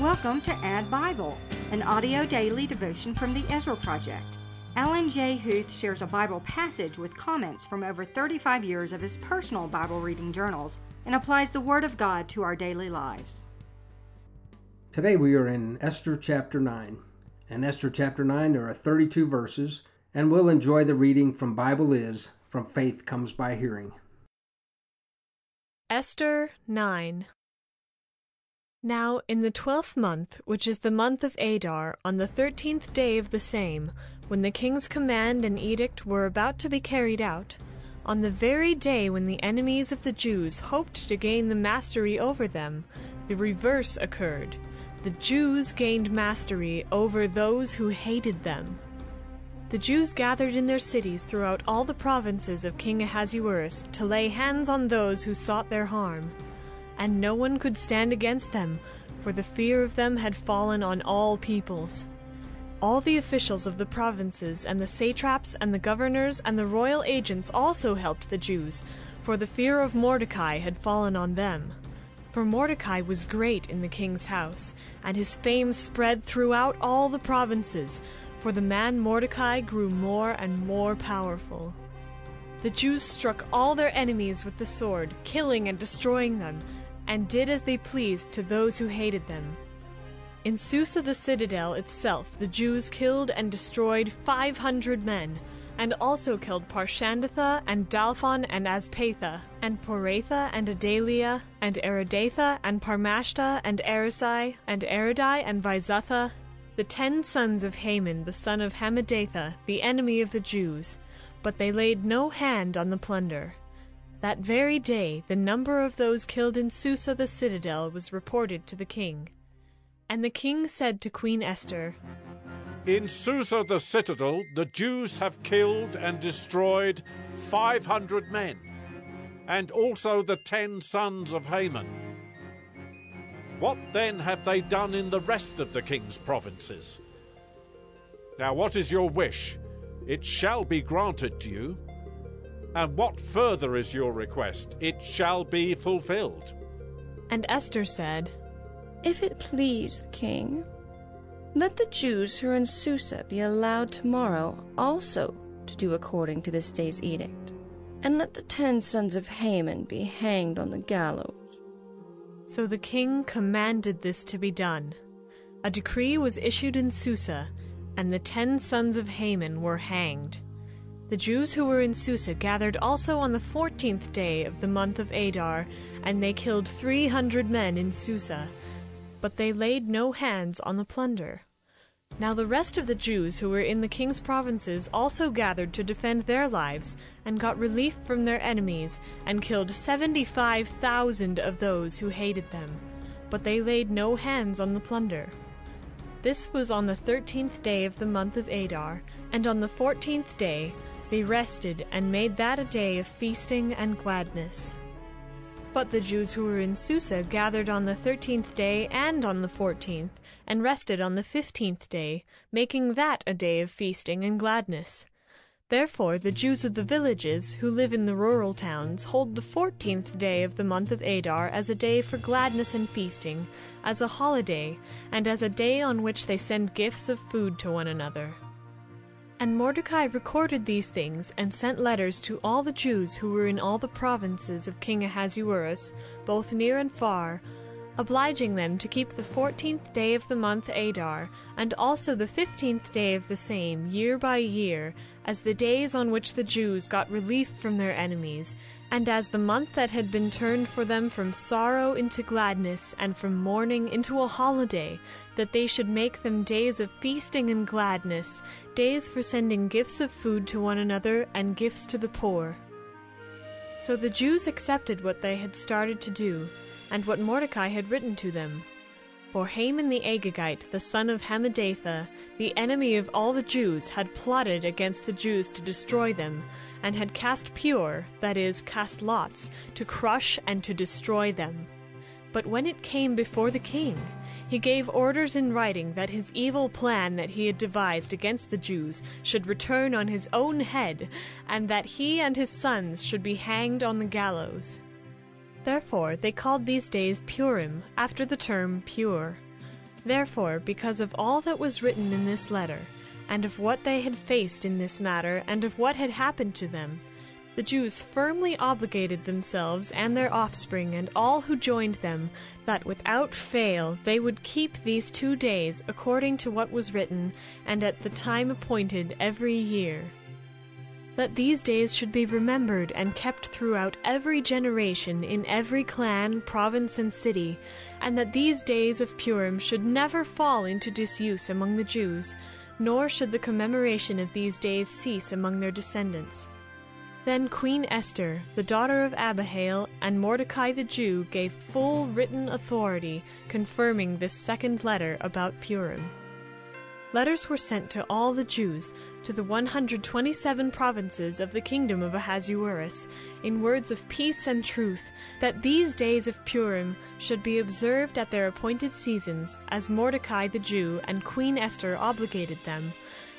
Welcome to Add Bible, an audio daily devotion from the Ezra Project. Alan J. Huth shares a Bible passage with comments from over 35 years of his personal Bible reading journals and applies the Word of God to our daily lives. Today we are in Esther chapter 9. In Esther chapter 9 there are 32 verses, and we'll enjoy the reading from Bible.is From Faith Comes by Hearing. Esther 9 Now in the twelfth month, which is the month of Adar, on the thirteenth day of the same, when the king's command and edict were about to be carried out, on the very day when the enemies of the Jews hoped to gain the mastery over them, the reverse occurred. The Jews gained mastery over those who hated them. The Jews gathered in their cities throughout all the provinces of King Ahasuerus to lay hands on those who sought their harm. And no one could stand against them, for the fear of them had fallen on all peoples. All the officials of the provinces, and the satraps, and the governors, and the royal agents also helped the Jews, for the fear of Mordecai had fallen on them. For Mordecai was great in the king's house, and his fame spread throughout all the provinces for the man Mordecai grew more and more powerful. The Jews struck all their enemies with the sword, killing and destroying them, and did as they pleased to those who hated them. In Susa the citadel itself, the Jews killed and destroyed five hundred men, and also killed Parshandatha and Dalphon and Aspatha, and Poratha and Adalia, and Aridatha and Parmashta and Arisai, and Aridai and Vaizatha, the ten sons of Haman the son of Hammedatha, the enemy of the Jews, but they laid no hand on the plunder. That very day the number of those killed in Susa the citadel was reported to the king. And the king said to Queen Esther, In Susa the citadel the Jews have killed and destroyed five hundred men, and also the ten sons of Haman. What then have they done in the rest of the king's provinces? Now, what is your wish? It shall be granted to you. And what further is your request? It shall be fulfilled. And Esther said, If it please the king, let the Jews who are in Susa be allowed tomorrow also to do according to this day's edict, and let the ten sons of Haman be hanged on the gallows. So the king commanded this to be done. A decree was issued in Susa, and the ten sons of Haman were hanged. The Jews who were in Susa gathered also on the fourteenth day of the month of Adar, and they killed three hundred men in Susa. But they laid no hands on the plunder. Now the rest of the Jews who were in the king's provinces also gathered to defend their lives, and got relief from their enemies, and killed seventy five thousand of those who hated them. But they laid no hands on the plunder. This was on the thirteenth day of the month of Adar, and on the fourteenth day they rested and made that a day of feasting and gladness. But the Jews who were in Susa gathered on the thirteenth day and on the fourteenth, and rested on the fifteenth day, making that a day of feasting and gladness. Therefore the Jews of the villages, who live in the rural towns, hold the fourteenth day of the month of Adar as a day for gladness and feasting, as a holiday, and as a day on which they send gifts of food to one another. And Mordecai recorded these things and sent letters to all the Jews who were in all the provinces of King Ahasuerus, both near and far, obliging them to keep the fourteenth day of the month Adar, and also the fifteenth day of the same, year by year, as the days on which the Jews got relief from their enemies, and as the month that had been turned for them from sorrow into gladness, and from mourning into a holiday, that they should make them days of feasting and gladness, days for sending gifts of food to one another and gifts to the poor. So the Jews accepted what they had started to do, and what Mordecai had written to them. For Haman the Agagite, the son of Hammedatha, the enemy of all the Jews, had plotted against the Jews to destroy them, and had cast pur, that is, cast lots, to crush and to destroy them. But when it came before the king, he gave orders in writing that his evil plan that he had devised against the Jews should return on his own head, and that he and his sons should be hanged on the gallows. Therefore they called these days Purim, after the term Pur. Therefore, because of all that was written in this letter, and of what they had faced in this matter, and of what had happened to them, the Jews firmly obligated themselves and their offspring and all who joined them that without fail they would keep these two days according to what was written, and at the time appointed every year. That these days should be remembered and kept throughout every generation in every clan, province, and city, and that these days of Purim should never fall into disuse among the Jews, nor should the commemoration of these days cease among their descendants. Then Queen Esther, the daughter of Abihail, and Mordecai the Jew gave full written authority confirming this second letter about Purim. Letters were sent to all the Jews, to the 127 provinces of the kingdom of Ahasuerus, in words of peace and truth, that these days of Purim should be observed at their appointed seasons, as Mordecai the Jew and Queen Esther obligated them,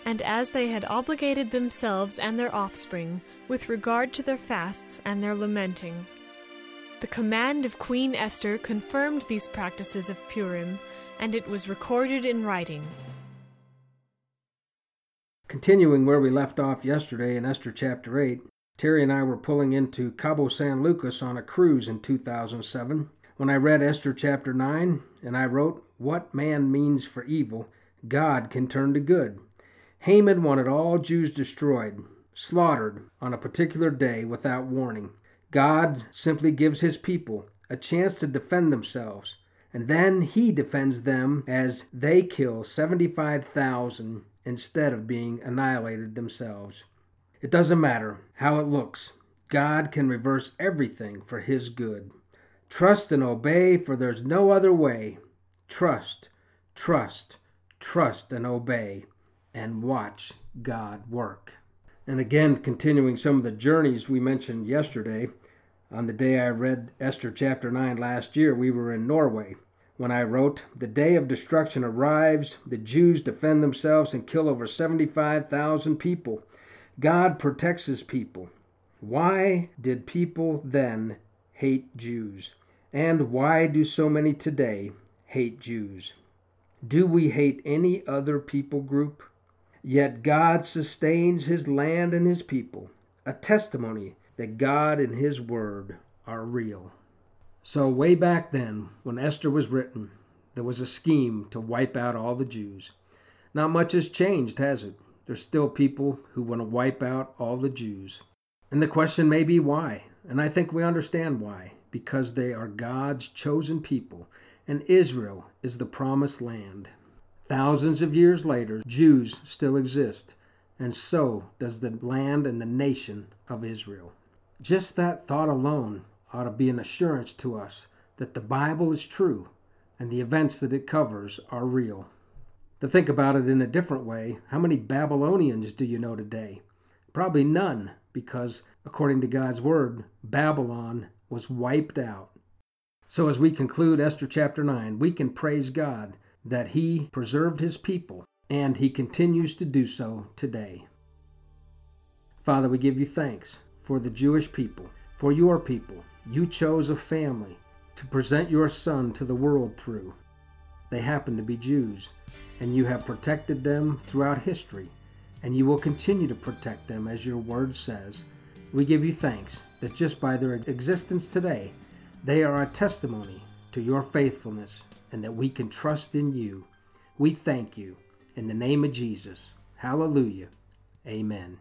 and as they had obligated themselves and their offspring, with regard to their fasts and their lamenting. The command of Queen Esther confirmed these practices of Purim, and it was recorded in writing. Continuing where we left off yesterday in Esther chapter 8, Terry and I were pulling into Cabo San Lucas on a cruise in 2007 when I read Esther chapter 9 and I wrote, What man means for evil, God can turn to good. Haman wanted all Jews destroyed, slaughtered on a particular day without warning. God simply gives his people a chance to defend themselves, and then he defends them as they kill 75,000 instead of being annihilated themselves. It doesn't matter how it looks, God can reverse everything for His good. Trust and obey, for there's no other way. Trust, trust, trust, and obey, and watch God work. And again, continuing some of the journeys we mentioned yesterday, on the day I read Esther chapter 9 last year, we were in Norway when I wrote, The day of destruction arrives. The Jews defend themselves and kill over 75,000 people. God protects his people. Why did people then hate Jews? And why do so many today hate Jews? Do we hate any other people group? Yet God sustains his land and his people, a testimony that God and his word are real. So, way back then, when Esther was written, there was a scheme to wipe out all the Jews. Not much has changed, has it? There's still people who want to wipe out all the Jews. And the question may be why. And I think we understand why. Because they are God's chosen people, and Israel is the promised land. Thousands of years later, Jews still exist, and so does the land and the nation of Israel. Just that thought alone ought to be an assurance to us that the Bible is true and the events that it covers are real. To think about it in a different way, how many Babylonians do you know today? Probably none, because according to God's Word, Babylon was wiped out. So, as we conclude Esther chapter 9, we can praise God that He preserved His people and He continues to do so today. Father, we give you thanks for the Jewish people, for your people, you chose a family to present your son to the world through. They happen to be Jews, and you have protected them throughout history, and you will continue to protect them as your word says. We give you thanks that just by their existence today, they are a testimony to your faithfulness and that we can trust in you. We thank you. In the name of Jesus. Hallelujah. Amen.